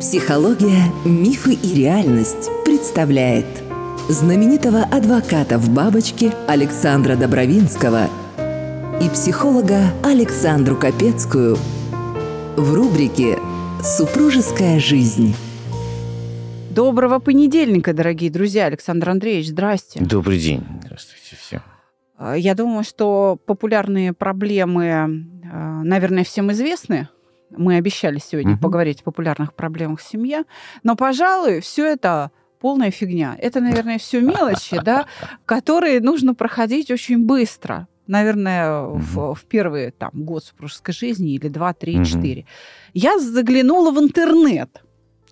Психология, мифы и реальность представляет знаменитого адвоката в бабочке Александра Добровинского и психолога Александру Капецкую в рубрике «Супружеская жизнь». Доброго понедельника, дорогие друзья. Александр Андреевич, здрасте. Добрый день. Здравствуйте всем. Я думаю, что популярные проблемы, наверное, всем известны. Мы обещали сегодня Мгм. поговорить о популярных проблемах в семье. Но, пожалуй, все это полная фигня. Это, наверное, все мелочи, да, которые нужно проходить очень быстро. Наверное, в, в первый там, год супружеской жизни или два, три, четыре. Я заглянула в интернет.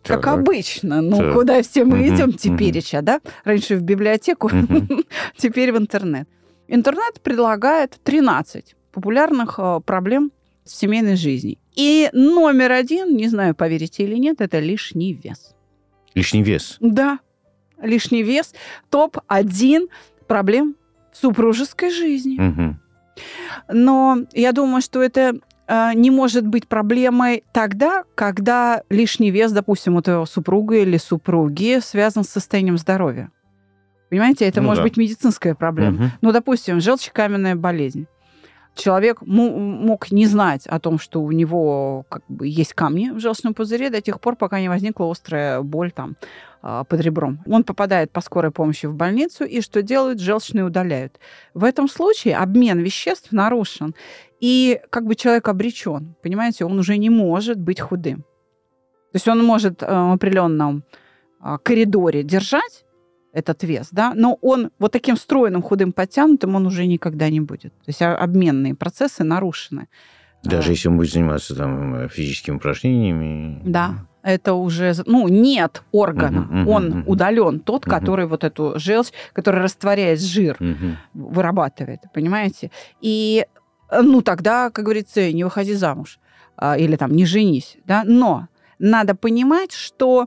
Как Так. обычно. Ну, Так. куда все мы Мгм, идем теперь, да? Раньше в библиотеку, Мгм. теперь в интернет. Интернет предлагает 13 популярных э, проблем в семейной жизни. И номер один, не знаю, поверите или нет, это лишний вес. Лишний вес. Да, лишний вес. Топ-1 проблем в супружеской жизни. Мгм. Но я думаю, что это э, не может быть проблемой тогда, когда лишний вес, допустим, у твоего супруга или супруги связан с состоянием здоровья. Понимаете, это Ну может да. быть медицинская проблема. Мгм. Ну, допустим, желчекаменная болезнь. Человек мог не знать о том, что у него как бы есть камни в желчном пузыре до тех пор, пока не возникла острая боль там а, под ребром. Он попадает по скорой помощи в больницу, и что делают? Желчные удаляют. В этом случае обмен веществ нарушен, и как бы человек обречен. Понимаете, он уже не может быть худым. То есть он может э, в определенном а, коридоре держать этот вес, да, но он вот таким стройным, худым, подтянутым он уже никогда не будет. То есть а, обменные процессы нарушены. Даже А, если он будет заниматься там физическими упражнениями. Да, это уже, ну, нет органа, Мгм, мгм, он мгм. удален, тот, Мгм. который вот эту желчь, который растворяет жир, Мгм. вырабатывает, понимаете? И, э, ну, тогда, как говорится, не выходи замуж а, или там не женись, да, но надо понимать, что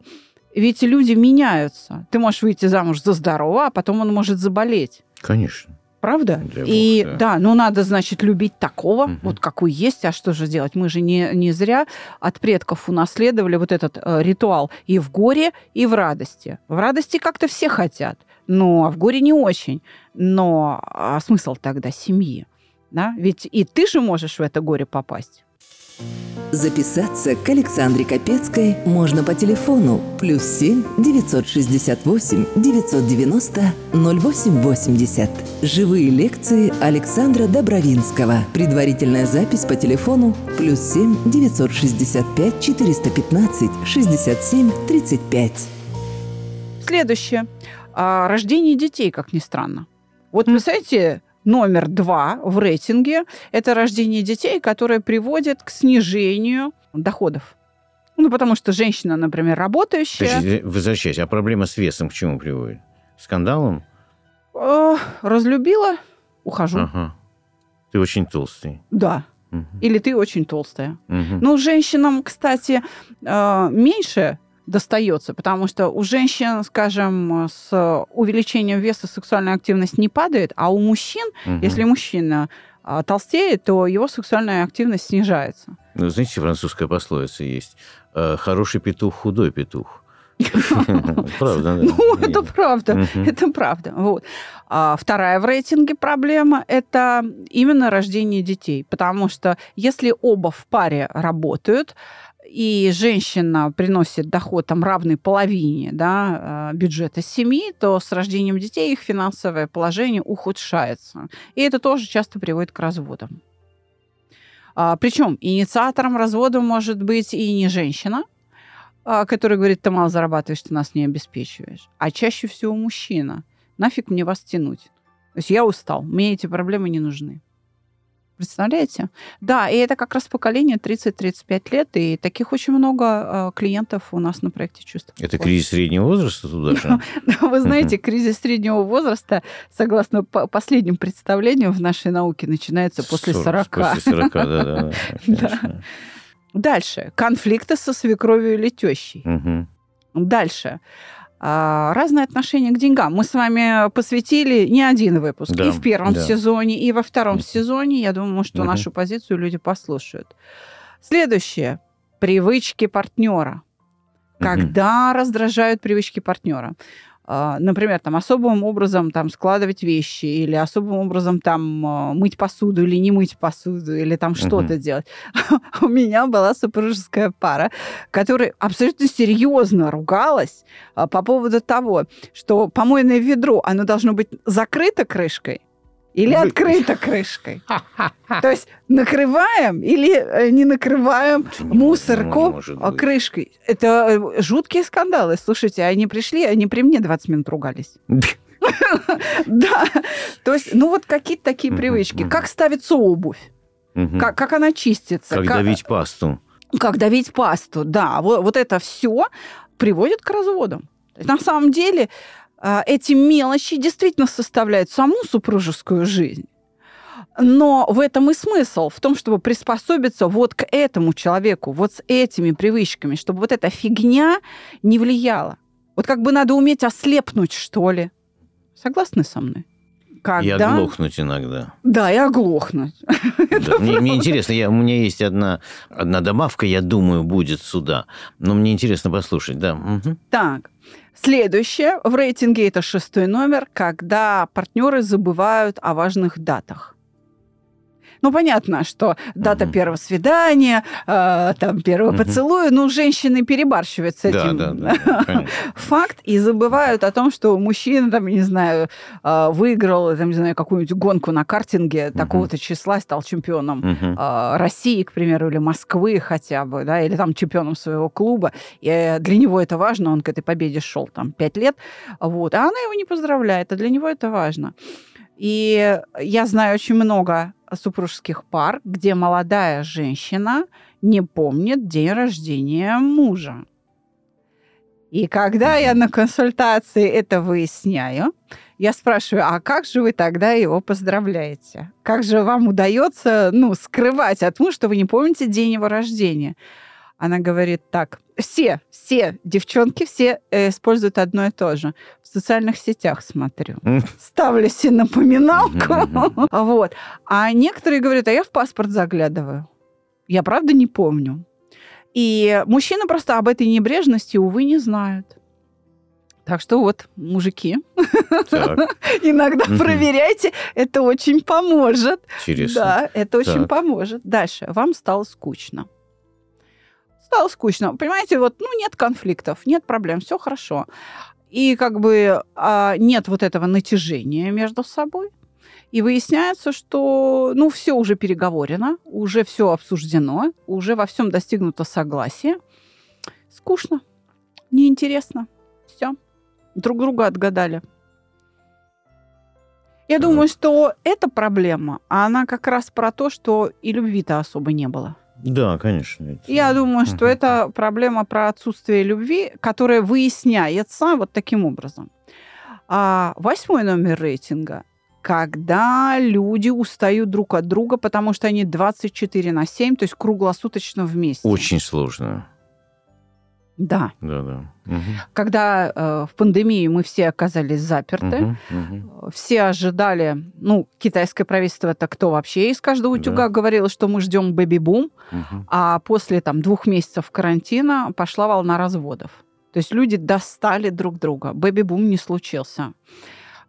ведь люди меняются. Ты можешь выйти замуж за здорового, а потом он может заболеть. Конечно. Правда? Бог, и да. да. ну надо, значит, любить такого, Мгм. вот какой есть, а что же делать? Мы же не, не зря от предков унаследовали вот этот э, ритуал и в горе, и в радости. В радости как-то все хотят, но а в горе не очень. Но а смысл тогда семьи? Да? Ведь и ты же можешь в это горе попасть. Записаться к Александре Капецкой можно по телефону плюс 7 968 990 0880. Живые лекции Александра Добровинского. Предварительная запись по телефону плюс 7 965 415 67 35. Следующее. А, рождение детей, как ни странно. Вот, представляете, номер два в рейтинге – это рождение детей, которое приводит к снижению доходов. Ну, потому что женщина, например, работающая, Подожди, возвращаясь, а проблема с весом к чему приводит? Скандалом? э, разлюбила, ухожу. Ага. Ты очень толстый. Да. Мгм. Или ты очень толстая. Мгм. Ну, женщинам, кстати, э, меньше достается, потому что у женщин, скажем, с увеличением веса сексуальная активность не падает, а у мужчин, Мгм. если мужчина а, толстеет, то его сексуальная активность снижается. Ну, знаете, французская пословица есть. э, Хороший петух, худой петух. Правда, да. Ну, это правда. Это правда. Вот. А вторая в рейтинге проблема – это именно рождение детей. Потому что если оба в паре работают, и женщина приносит доход там равный половине да, э, бюджета семьи, то с рождением детей их финансовое положение ухудшается. И это тоже часто приводит к разводам. А, причем инициатором развода может быть и не женщина, который говорит, ты мало зарабатываешь, ты нас не обеспечиваешь. А чаще всего мужчина. Нафиг мне вас тянуть? То есть я устал, мне эти проблемы не нужны. Представляете? Да, и это как раз поколение 30-35 лет, и таких очень много э, клиентов у нас на проекте «Чувство». Это покоя». кризис среднего возраста туда же? Вы знаете, кризис среднего возраста, согласно по- последним представлениям в нашей науке, начинается после 40. После 40, да-да. конечно. Дальше. Конфликты со свекровью или тещей. Мгм. Дальше. а, разное отношение к деньгам. Мы с вами посвятили не один выпуск. Да, и в первом да. сезоне, и во втором Мгм. сезоне. Я думаю, что Мгм. нашу позицию люди послушают. Следующее. Привычки партнера. Когда раздражают привычки партнера. А, Например, там особым образом там складывать вещи или особым образом там а, мыть посуду или не мыть посуду или там что-то делать. У меня была супружеская пара, которая абсолютно серьезно ругалась а, по поводу того, что помойное ведро, оно должно быть закрыто крышкой или открыто крышкой. То есть накрываем или э, не накрываем не мусорку а, быть. крышкой. Это э, жуткие скандалы. Слушайте, они пришли, они при мне 20 минут ругались. Да. То есть, ну вот какие-то такие привычки. Как ставится обувь? Как, она чистится? Как давить пасту. как давить пасту, да, вот, это все приводит к разводам. На самом деле эти мелочи действительно составляют саму супружескую жизнь. Но в этом и смысл, в том, чтобы приспособиться вот к этому человеку, вот с этими привычками, чтобы вот эта фигня не влияла. Вот как бы надо уметь ослепнуть, что ли. Согласны со мной? И Когда... оглохнуть иногда. Да, и оглохнуть. Да. Мне, мне интересно, я, у меня есть одна, одна добавка, я думаю, будет сюда. Но мне интересно послушать, да. Мгм. Так, следующее в рейтинге это шестой номер, когда партнеры забывают о важных датах. Ну, понятно, что дата Мгм. первого свидания, э, там, первого Мгм. поцелуя, ну, женщины перебарщивают с этим. да, да, да, конечно. Факт, и забывают о том, что мужчина, там, не знаю, э, выиграл, там, не знаю, какую-нибудь гонку на картинге Мгм. такого-то числа, стал чемпионом а, России, к примеру, или Москвы хотя бы, да, или там чемпионом своего клуба. И э, для него это важно, он к этой победе шел там пять лет, вот, а она его не поздравляет, а для него это важно. И я знаю очень много супружеских пар, где молодая женщина не помнит день рождения мужа. И когда я на консультации это выясняю, я спрашиваю, а как же вы тогда его поздравляете? Как же вам удается, ну, скрывать от мужа, что вы не помните день его рождения? Она говорит так, все, все девчонки, все э, используют одно и то же. В социальных сетях смотрю. Ставлю себе напоминалку. Вот. А некоторые говорят, а я в паспорт заглядываю. Я правда не помню. И мужчины просто об этой небрежности, увы, не знают. Так что вот, мужики, иногда проверяйте, это очень поможет. интересно. Да, это очень поможет. Дальше. Вам стало скучно. Стало скучно. Понимаете, вот, ну, нет конфликтов, нет проблем, все хорошо. И как бы а, нет вот этого натяжения между собой. И выясняется, что, ну, все уже переговорено, уже все обсуждено, уже во всем достигнуто согласие. Скучно, неинтересно. Все. Друг друга отгадали. Я думаю, что эта проблема, она как раз про то, что и любви-то особо не было. Да, конечно. это- Я думаю, что Мгм. это проблема про отсутствие любви, которая выясняется вот таким образом. А восьмой номер рейтинга когда люди устают друг от друга, потому что они 24 на 7, то есть круглосуточно вместе. Очень сложно. Да. Да, да. Мгм. Когда э, в пандемии мы все оказались заперты, Мгм, мгм. все ожидали, ну, китайское правительство это кто вообще из каждого Да. утюга говорило, что мы ждем бэби-бум, Мгм. а после там двух месяцев карантина пошла волна разводов. То есть люди достали друг друга. Бэби-бум не случился.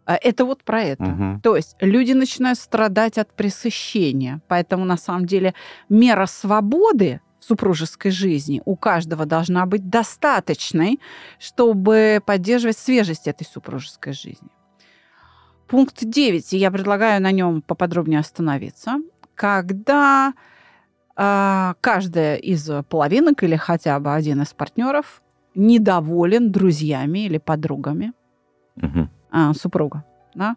А Это вот про это. Мгм. То есть люди начинают страдать от пресыщения. Поэтому на самом деле мера свободы супружеской жизни у каждого должна быть достаточной, чтобы поддерживать свежесть этой супружеской жизни. Пункт 9, и я предлагаю на нем поподробнее остановиться. Когда а, каждая из половинок или хотя бы один из партнеров недоволен друзьями или подругами Мгм. а, супруга. Да?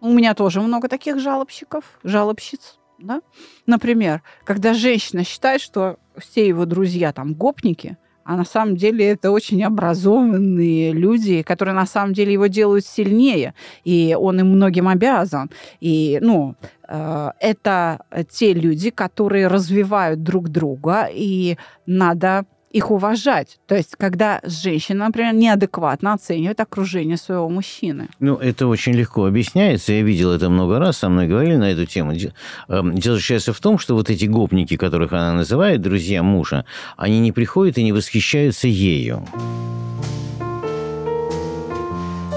У меня тоже много таких жалобщиков, жалобщиц. Да? Например, когда женщина считает, что все его друзья там гопники, а на самом деле это очень образованные люди, которые на самом деле его делают сильнее, и он им многим обязан. И, ну, э, это те люди, которые развивают друг друга, и надо их уважать. То есть, когда женщина, например, неадекватно оценивает окружение своего мужчины. Ну, это очень легко объясняется. Я видел это много раз, со мной говорили на эту тему. Эм, дело заключается в том, что вот эти гопники, которых она называет, друзья мужа, они не приходят и не восхищаются ею.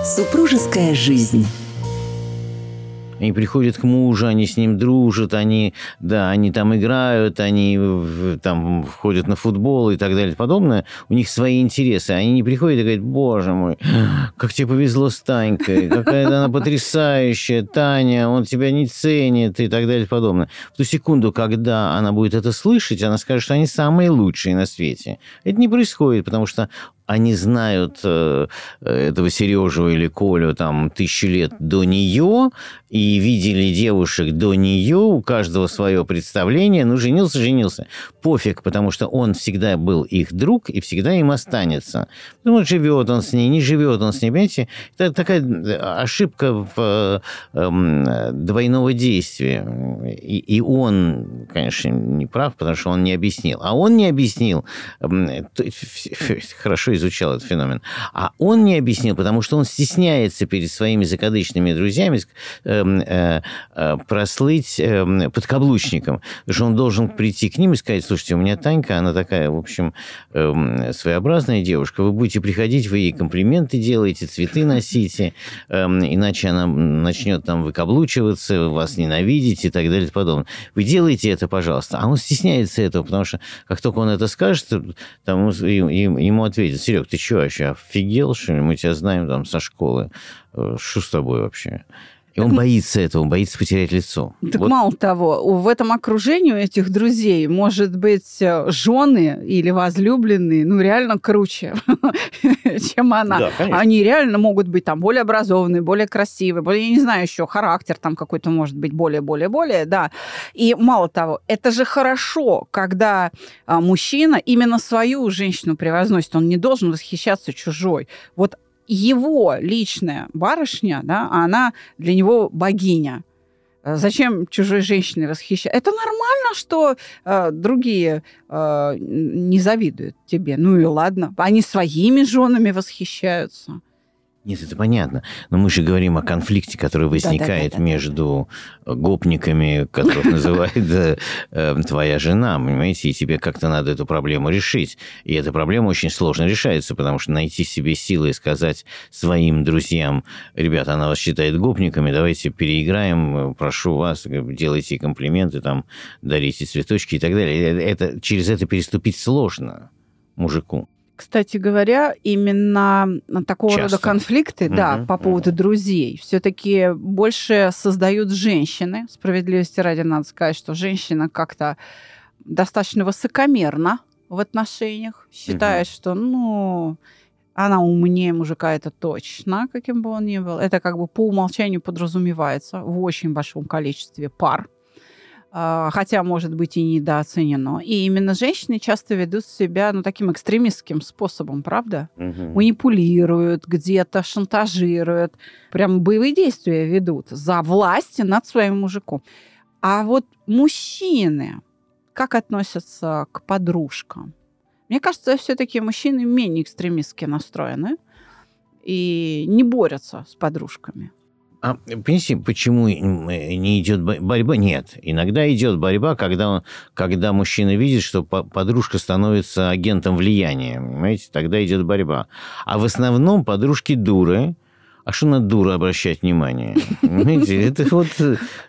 Супружеская жизнь. Они приходят к мужу, они с ним дружат, они, да, они там играют, они там входят на футбол и так далее и подобное. У них свои интересы. Они не приходят и говорят, боже мой, как тебе повезло с Танькой, какая она потрясающая, Таня, он тебя не ценит и так далее и подобное. В ту секунду, когда она будет это слышать, она скажет, что они самые лучшие на свете. Это не происходит, потому что они знают э, этого Сережу или Колю там тысячу лет до нее и видели девушек до нее, у каждого свое представление, ну, женился, женился. Пофиг, потому что он всегда был их друг и всегда им останется. Ну, живет он с ней, не живет он с ней, понимаете? Это такая ошибка в, э, двойного действия. И, и он, конечно, не прав, потому что он не объяснил. А он не объяснил, э, хорошо изучал этот феномен. А он не объяснил, потому что он стесняется перед своими закадычными друзьями э, э, э, прослыть э, подкаблучником. Потому что он должен прийти к ним и сказать, слушайте, у меня Танька, она такая, в общем, э, своеобразная девушка. Вы будете приходить, вы ей комплименты делаете, цветы носите, иначе она начнет там выкаблучиваться, вас ненавидеть и так далее и подобное. Вы делаете это, пожалуйста. А он стесняется этого, потому что как только он это скажет, там ему ответят, Серег, ты что вообще, офигел, что ли? Мы тебя знаем там со школы. Э, что с тобой вообще? И он боится этого, он боится потерять лицо. Так вот. мало того, в этом окружении у этих друзей может быть э, жены или возлюбленные, ну, реально круче, чем она. Да, Они реально могут быть там более образованные, более красивые, более, я не знаю, еще характер там какой-то может быть более-более-более, да. И мало того, это же хорошо, когда а, мужчина именно свою женщину превозносит, он не должен восхищаться чужой. Вот его личная барышня, да, она для него богиня. Э, зачем чужой женщиной восхищаться? Это нормально, что э, другие э, не завидуют тебе. Ну и ладно. Они своими женами восхищаются. Нет, это понятно. Но мы же говорим о конфликте, который возникает да, да, да, между гопниками, которых называет э, э, твоя жена, понимаете, и тебе как-то надо эту проблему решить. И эта проблема очень сложно решается, потому что найти себе силы и сказать своим друзьям, ребята, она вас считает гопниками, давайте переиграем, прошу вас, делайте комплименты, там, дарите цветочки и так далее. Это, через это переступить сложно мужику. Кстати говоря, именно такого Часто. рода конфликты, угу, да, по поводу угу. друзей, все-таки больше создают женщины. Справедливости ради надо сказать, что женщина как-то достаточно высокомерна в отношениях, считает, угу. что, ну, она умнее мужика, это точно, каким бы он ни был. Это как бы по умолчанию подразумевается в очень большом количестве пар. А, хотя, может быть, и недооценено. И именно женщины часто ведут себя ну, таким экстремистским способом, правда? Угу. Манипулируют где-то, шантажируют, прям боевые действия ведут за власть над своим мужиком. А вот мужчины как относятся к подружкам? Мне кажется, все-таки мужчины менее экстремистски настроены и не борются с подружками. А понимаете, почему не идет борьба? Нет. Иногда идет борьба, когда, он, когда мужчина видит, что подружка становится агентом влияния. Понимаете, тогда идет борьба. А в основном подружки дуры, а что на дуру обращать внимание? Понимаете, это вот,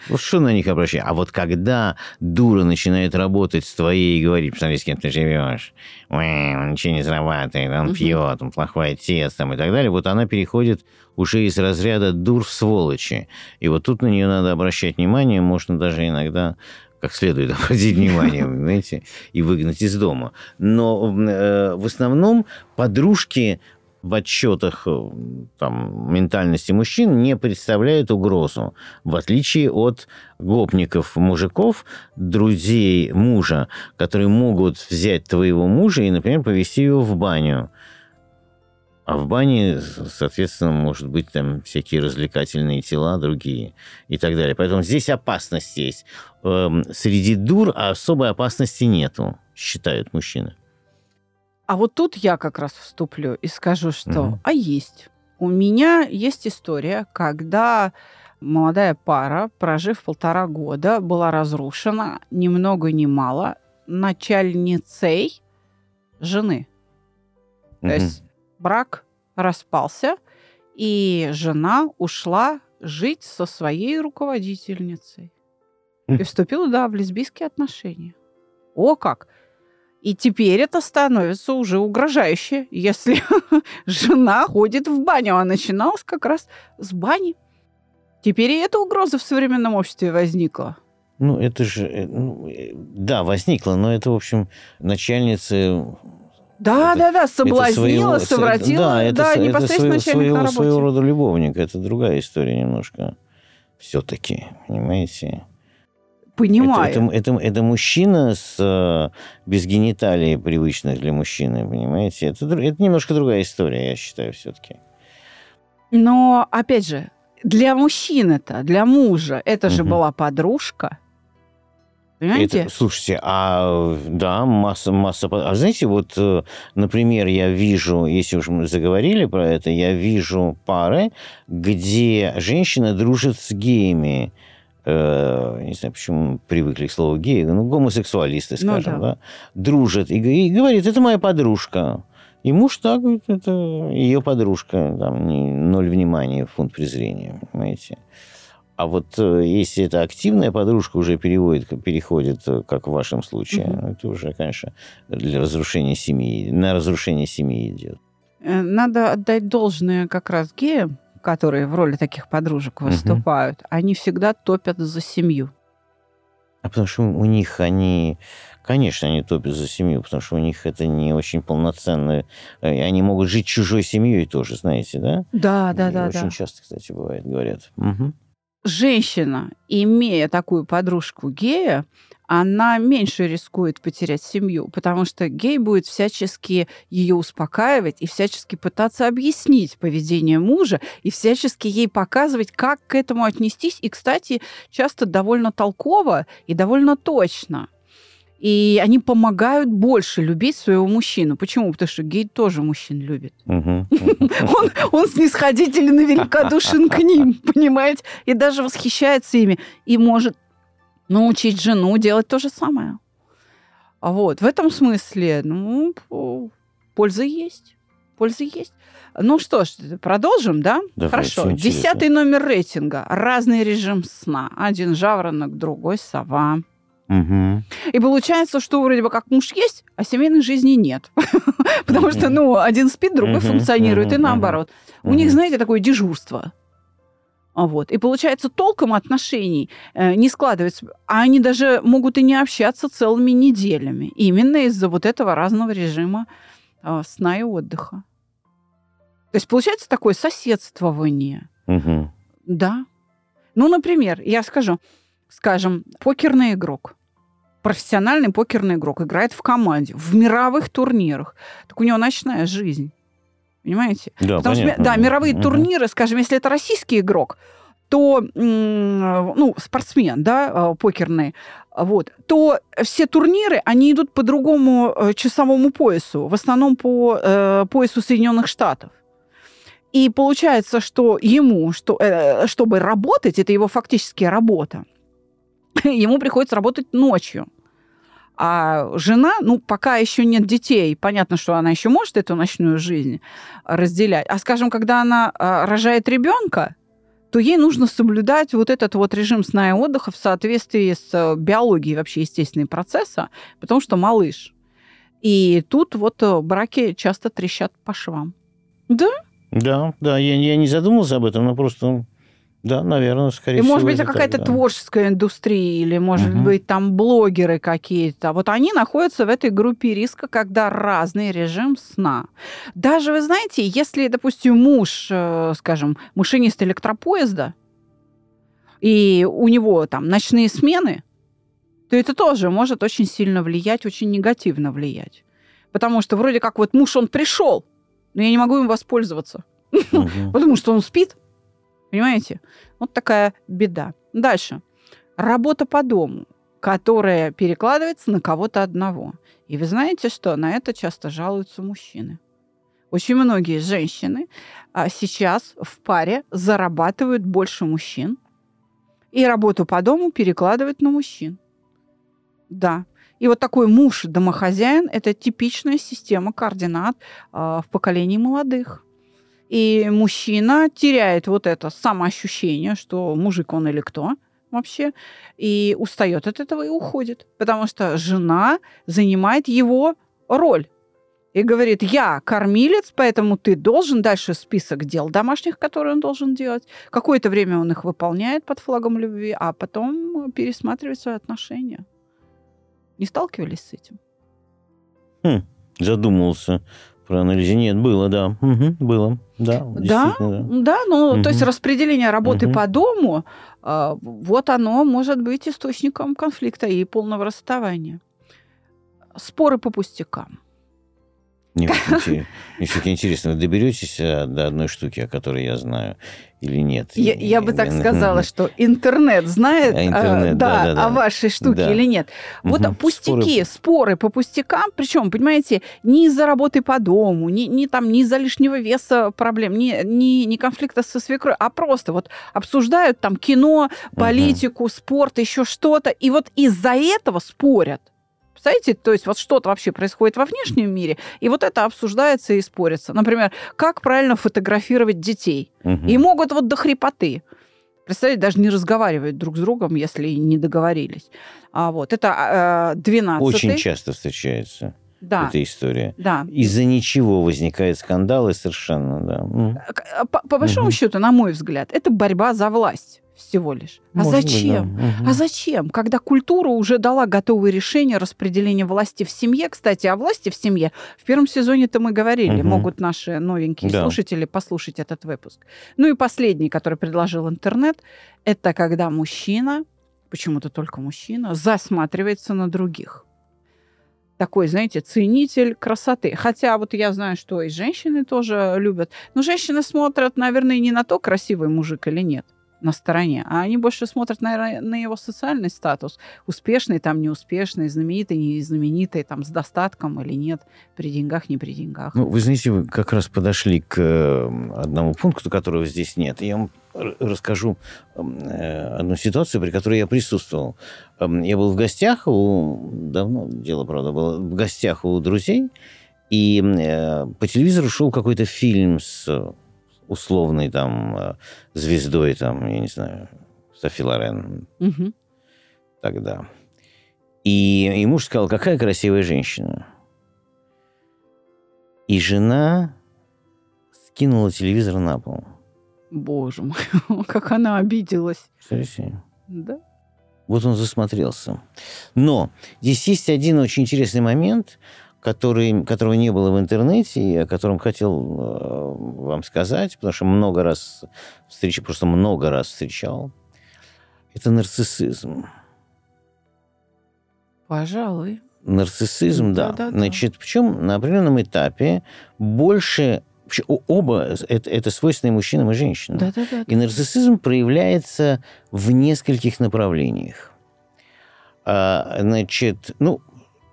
вот что на них обращать? А вот когда дура начинает работать с твоей и говорить, посмотри, с кем ты живешь, Ой, он ничего не зарабатывает, он пьет, он плохой отец там, и так далее, вот она переходит уже из разряда дур в сволочи. И вот тут на нее надо обращать внимание, можно даже иногда как следует обратить внимание, понимаете, и выгнать из дома. Но э, в основном подружки в отчетах э, там, ментальности мужчин не представляет угрозу, в отличие от гопников мужиков, друзей мужа, которые могут взять твоего мужа и, например, повести его в баню. А в бане, соответственно, может быть там всякие развлекательные тела, другие и так далее. Поэтому здесь опасность есть. Эм, среди дур особой опасности нету, считают мужчины. А вот тут я как раз вступлю и скажу, что Мгм. а есть. У меня есть история, когда молодая пара, прожив полтора года, была разрушена ни много ни мало начальницей жены. То Мгм. есть брак распался, и жена ушла жить со своей руководительницей. И Хм. вступила, да, в лесбийские отношения. О как! И теперь это становится уже угрожающе, если жена ходит в баню. А начиналось как раз с бани. Теперь и эта угроза в современном обществе возникла. Ну, это же... э, ну, э, да, возникло, но это, в общем, начальницы... Да, Это- да, да, это соблазнила, своего- совратила. Да, это, да, это непосредственно своего, на своего, своего работе. рода любовник. Это другая история немножко. Все-таки, понимаете? Понимаю. Это, это, это, это мужчина с, э, без гениталий, привычных для мужчины, понимаете? Это, это немножко другая история, я считаю, все-таки. Но, опять же, для мужчины-то, для мужа, это же Мгм. была подружка. Понимаете? Это, слушайте, а да, масса, масса... А знаете, вот, э, например, я вижу, если уж мы заговорили про это, я вижу пары, где женщина дружит с геями. Э, не знаю, почему привыкли к слову геи, ну, гомосексуалисты, Ну скажем, да. да. дружат. И, и говорит, это моя подружка. И муж так, говорит, это ее подружка. Там ноль внимания, фунт презрения, понимаете. А вот э, если это активная подружка уже переводит, переходит, э, как в вашем случае, ну, это уже, конечно, для разрушения семьи, на разрушение семьи идет. Э, Надо отдать должное как раз геям, которые в роли таких подружек выступают. Они всегда топят за семью. А потому что у них они, конечно, они топят за семью, потому что у них это не очень полноценно. э, и Они могут жить чужой семьей тоже, знаете, да? Да, да, И да, Очень да. часто, кстати, бывает, говорят. Мгм. Женщина, имея такую подружку гея, она меньше рискует потерять семью, потому что гей будет всячески ее успокаивать и всячески пытаться объяснить поведение мужа и всячески ей показывать, как к этому отнестись. И, кстати, часто довольно толково и довольно точно. И они помогают больше любить своего мужчину. Почему? Потому что гей тоже мужчин любит. Он, снисходителен и великодушен к ним, понимаете? И даже восхищается ими. И может научить жену делать то же самое. А Вот, в этом смысле, ну, польза есть. Польза есть. Ну что ж, продолжим, да? Давайте, Хорошо. Десятый номер рейтинга. Разный режим сна. Один жаворонок, другой сова. Мгм. И получается, что вроде бы как муж есть, а семейной жизни нет. Потому что, ну, один спит, другой функционирует, и наоборот. У них, знаете, такое дежурство. А Вот. И получается, толком отношений э, не складывается. А они даже могут и не общаться целыми неделями. Именно из-за вот этого разного режима э, сна и отдыха. То есть получается такое соседствование. Мгм. Да. Ну, например, я скажу, скажем, покерный игрок, профессиональный покерный игрок играет в команде, в мировых турнирах. Так у него ночная жизнь. Понимаете? Да, Потому что, понятно. да, мировые Мгм. турниры, скажем, если это российский игрок, то, ну, спортсмен, да, э, покерный, вот, то все турниры, они идут по другому э, часовому поясу, в основном по э, поясу Соединенных Штатов. И получается, что ему, что, э, чтобы работать, это его фактически работа, ему приходится работать ночью. А жена, ну, пока еще нет детей, понятно, что она еще может эту ночную жизнь разделять. А, скажем, когда она а, рожает ребенка, то ей нужно соблюдать вот этот вот режим сна и отдыха в соответствии с э, биологией вообще естественные процесса, потому что малыш. И тут вот э, браки часто трещат по швам. Да, Да, да, я, я не задумывался об этом, но просто, да, наверное, скорее и всего. может быть это какая-то да. творческая индустрия, или может Мгм. быть там блогеры какие-то. Вот они находятся в этой группе риска, когда разный режим сна. Даже, вы знаете, если, допустим, муж, э, скажем, машинист электропоезда, и у него там ночные смены, то это тоже может очень сильно влиять, очень негативно влиять. Потому что вроде как вот муж, он пришел, но я не могу им воспользоваться. Потому что он спит. Понимаете? Вот такая беда. Дальше. Работа по дому. которая перекладывается на кого-то одного. И вы знаете что? На это часто жалуются мужчины. Очень многие женщины а, сейчас в паре зарабатывают больше мужчин и работу по дому перекладывают на мужчин. Да. И вот такой муж-домохозяин – это типичная система координат а, в поколении молодых. И мужчина теряет вот это самоощущение, что мужик он или кто вообще, и устает от этого и уходит. Потому что жена занимает его роль. И говорит, я кормилец, поэтому ты должен дальше список дел домашних, которые он должен делать. Какое-то время он их выполняет под флагом любви, а потом пересматривает свои отношения. Не сталкивались с этим? Хм, задумался проанализировать. Нет, было, да. Угу, было. Да, да, да. да ну, угу. то есть распределение работы угу. по дому, э, вот оно может быть источником конфликта и полного расставания. Споры по пустякам. Мне все-таки интересно, вы доберетесь э, до одной штуки, о которой я знаю, или нет? Я, я бы так сказала, что интернет знает а интернет, а, да, да, да, о вашей штуке да. или нет. Вот угу. пустяки, споры... споры по пустякам, причем, понимаете, не из-за работы по дому, не, не, там, не из-за лишнего веса проблем, не, не, не конфликта со свекрой, а просто вот обсуждают там кино, политику, угу. спорт, еще что-то, и вот из-за этого спорят. Представляете, то есть вот что-то вообще происходит во внешнем мире, и вот это обсуждается и спорится. Например, как правильно фотографировать детей. Угу. И могут вот до хрипоты. Представляете, даже не разговаривают друг с другом, если не договорились. А вот это э, 12 Очень часто встречается да. эта история. Да. Из-за ничего возникает скандал и совершенно, да. Э, по, по большому угу. счету, на мой взгляд, это борьба за власть всего лишь. А Может зачем? Быть, да. угу. А зачем? Когда культура уже дала готовые решения распределения власти в семье. Кстати, о власти в семье в первом сезоне-то мы говорили. Угу. Могут наши новенькие да. слушатели послушать этот выпуск. Ну и последний, который предложил интернет, это когда мужчина, почему-то только мужчина, засматривается на других такой, знаете, ценитель красоты. Хотя вот я знаю, что и женщины тоже любят. Но женщины смотрят, наверное, не на то, красивый мужик или нет на стороне, а они больше смотрят, наверное, на его социальный статус. Успешный там, неуспешный, знаменитый, не знаменитый, там, с достатком или нет, при деньгах, не при деньгах. Ну, вы знаете, вы как раз подошли к одному пункту, которого здесь нет. Я вам расскажу э, одну ситуацию, при которой я присутствовал. Я был в гостях у... Давно дело, правда, было. В гостях у друзей, и э, по телевизору шел какой-то фильм с условной там э, звездой, там, я не знаю, Софи Лорен угу. тогда. И, и муж сказал, какая красивая женщина. И жена скинула телевизор на пол. Боже мой, как она обиделась. Смотрите. Да. Вот он засмотрелся. Но здесь есть один очень интересный момент – который, которого не было в интернете, и о котором хотел э, вам сказать, потому что много раз встречал, просто много раз встречал, это нарциссизм. Пожалуй. Нарциссизм, да. да. да Значит, причем на определенном этапе больше оба это, это свойственно и мужчинам, и женщинам. Да, да, да, и нарциссизм проявляется в нескольких направлениях. А, значит, ну,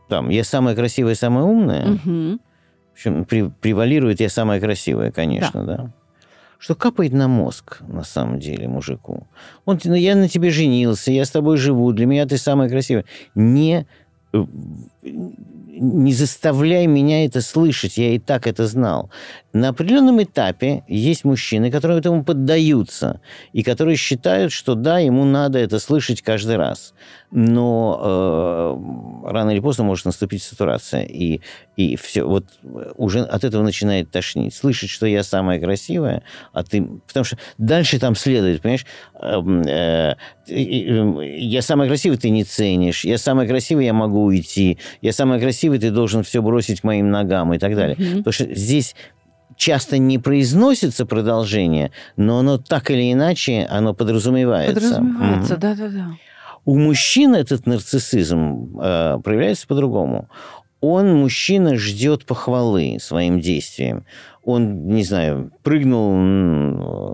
там, я самая красивая, самая умная. Угу. В общем, при, превалирует я самая красивая, конечно, да. да. Что капает на мозг, на самом деле, мужику. Он, ну, я на тебе женился, я с тобой живу, для меня ты самая красивая. Не э, не заставляй меня это слышать, я и так это знал. На определенном этапе есть мужчины, которые этому поддаются, и которые считают, что да, ему надо это слышать каждый раз. Но э, рано или поздно может наступить сатурация, и, и все, вот уже от этого начинает тошнить. Слышать, что я самая красивая, а ты... Потому что дальше там следует, понимаешь, эм, э, э, я самая красивая, ты не ценишь, я самая красивая, я могу уйти, я самая красивая, красивый, ты должен все бросить к моим ногам и так далее. Mm-hmm. Потому что здесь часто не произносится продолжение, но оно так или иначе, оно подразумевается. Подразумевается, да-да-да. У мужчин этот нарциссизм э, проявляется по-другому. Он, мужчина, ждет похвалы своим действиям. он, не знаю, прыгнул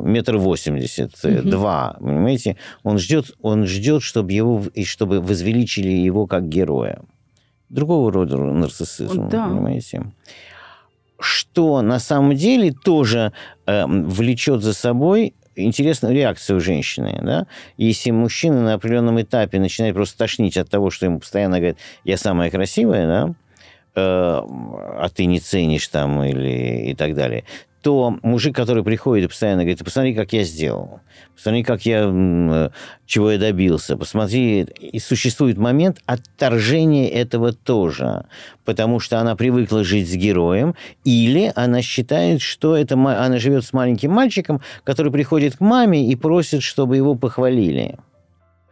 метр восемьдесят, угу. два, понимаете? Он ждет, он ждет, чтобы его, и чтобы возвеличили его как героя. Другого рода нарциссизм, да. понимаете? Что на самом деле тоже э, влечет за собой интересную реакцию женщины, да, если мужчина на определенном этапе начинает просто тошнить от того, что ему постоянно говорят, я самая красивая, да, э, а ты не ценишь там или и так далее, то мужик, который приходит и постоянно говорит, посмотри, как я сделал, посмотри, как я, чего я добился, посмотри, и существует момент отторжения этого тоже, потому что она привыкла жить с героем, или она считает, что это, она живет с маленьким мальчиком, который приходит к маме и просит, чтобы его похвалили.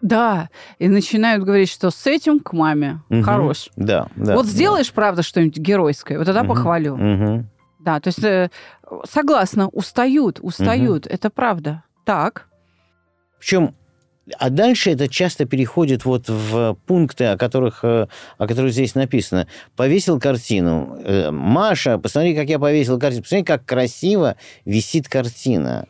Да, и начинают говорить, что с этим к маме угу. хорош. Да, да. Вот сделаешь, да. правда, что-нибудь геройское, вот тогда угу. похвалю. Угу. Да, то есть э, согласна, устают, устают, угу. это правда. Так. Причем а дальше это часто переходит вот в пункты, о которых, э, о которых здесь написано. Повесил картину. Э, Маша, посмотри, как я повесил картину. Посмотри, как красиво висит картина.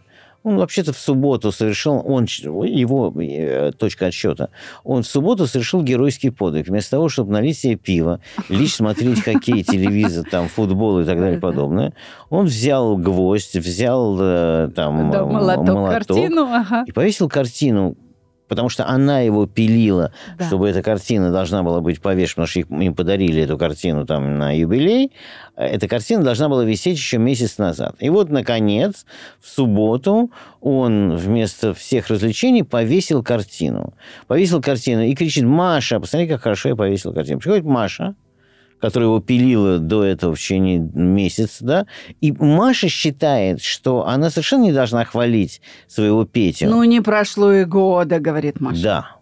Он вообще-то в субботу совершил, он, его э, точка отсчета, он в субботу совершил геройский подвиг. Вместо того, чтобы налить себе пиво, лишь смотреть хоккей, телевизор, там, футбол и так далее и подобное, он взял гвоздь, взял э, там да, молоток, молоток картину, ага. и повесил картину потому что она его пилила, да. чтобы эта картина должна была быть повешена, потому что им подарили эту картину там на юбилей. Эта картина должна была висеть еще месяц назад. И вот, наконец, в субботу он вместо всех развлечений повесил картину. Повесил картину и кричит, Маша, посмотри, как хорошо я повесил картину. Приходит Маша, которая его пилила до этого в течение месяца, да, и Маша считает, что она совершенно не должна хвалить своего Петю. Ну, не прошло и года, говорит Маша. Да.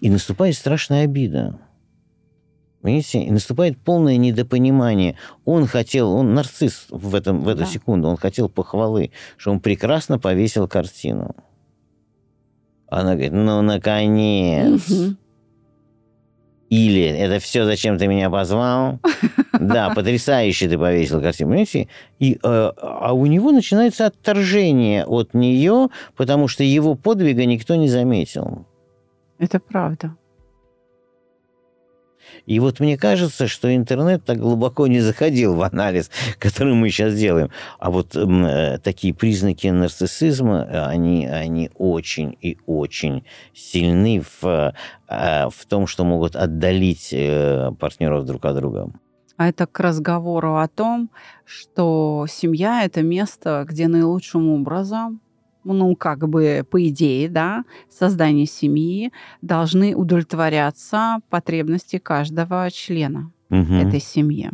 И наступает страшная обида. Понимаете? И наступает полное недопонимание. Он хотел, он нарцисс в, этом, в эту да. секунду, он хотел похвалы, что он прекрасно повесил картину. Она говорит, ну, наконец. Угу. Или это все, зачем ты меня позвал? Да, потрясающе ты повесил картину, понимаете? И, э, а у него начинается отторжение от нее, потому что его подвига никто не заметил. Это правда. И вот мне кажется, что интернет так глубоко не заходил в анализ, который мы сейчас делаем. А вот э, такие признаки нарциссизма, они, они очень и очень сильны в, э, в том, что могут отдалить э, партнеров друг от друга. А это к разговору о том, что семья – это место, где наилучшим образом ну, как бы, по идее, да, создание семьи должны удовлетворяться потребности каждого члена угу. этой семьи.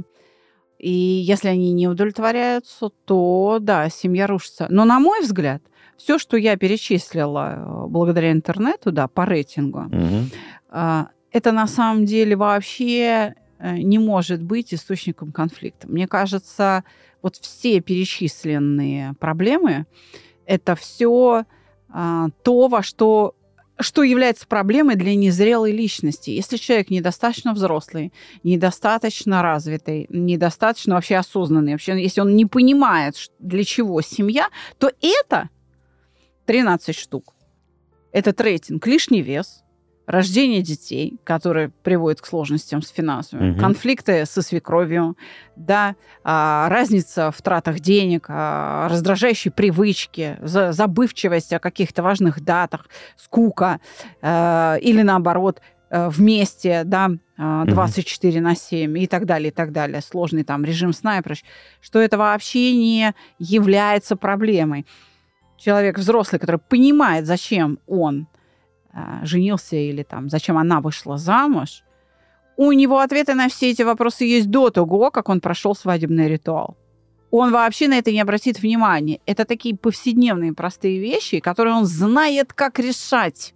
И если они не удовлетворяются, то, да, семья рушится. Но, на мой взгляд, все, что я перечислила э, благодаря интернету, да, по рейтингу, угу. это на самом деле вообще э, не может быть источником конфликта. Мне кажется, вот все перечисленные проблемы, это все а, то, во что что является проблемой для незрелой личности. Если человек недостаточно взрослый, недостаточно развитый, недостаточно вообще осознанный, вообще, если он не понимает, для чего семья, то это 13 штук. Этот рейтинг лишний вес, рождение детей, которые приводят к сложностям с финансами, угу. конфликты со свекровью, да, а, разница в тратах денег, а, раздражающие привычки, за, забывчивость о каких-то важных датах, скука а, или наоборот а, вместе, да, 24 угу. на 7 и так далее, и так далее, сложный там режим сна и прочее, что это вообще не является проблемой. Человек взрослый, который понимает, зачем он а, женился или там, зачем она вышла замуж, у него ответы на все эти вопросы есть до того, как он прошел свадебный ритуал. Он вообще на это не обратит внимания. Это такие повседневные простые вещи, которые он знает, как решать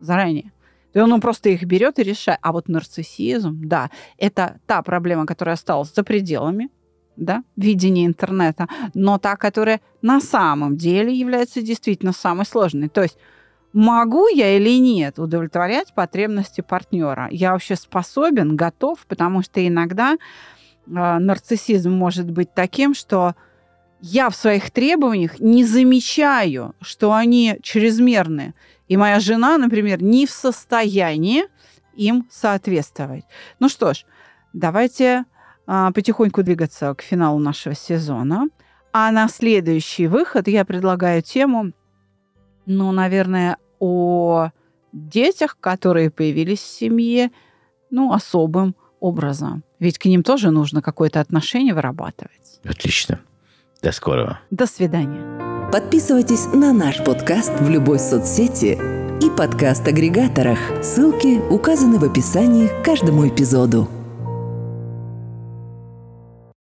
заранее. То есть он просто их берет и решает. А вот нарциссизм, да, это та проблема, которая осталась за пределами да, видения интернета, но та, которая на самом деле является действительно самой сложной. То есть могу я или нет удовлетворять потребности партнера. Я вообще способен, готов, потому что иногда э, нарциссизм может быть таким, что я в своих требованиях не замечаю, что они чрезмерны. И моя жена, например, не в состоянии им соответствовать. Ну что ж, давайте а, потихоньку двигаться к финалу нашего сезона. А на следующий выход я предлагаю тему, ну, наверное, о детях, которые появились в семье, ну, особым образом. Ведь к ним тоже нужно какое-то отношение вырабатывать. Отлично. До скорого. До свидания. Подписывайтесь на наш подкаст в любой соцсети и подкаст-агрегаторах. Ссылки указаны в описании к каждому эпизоду.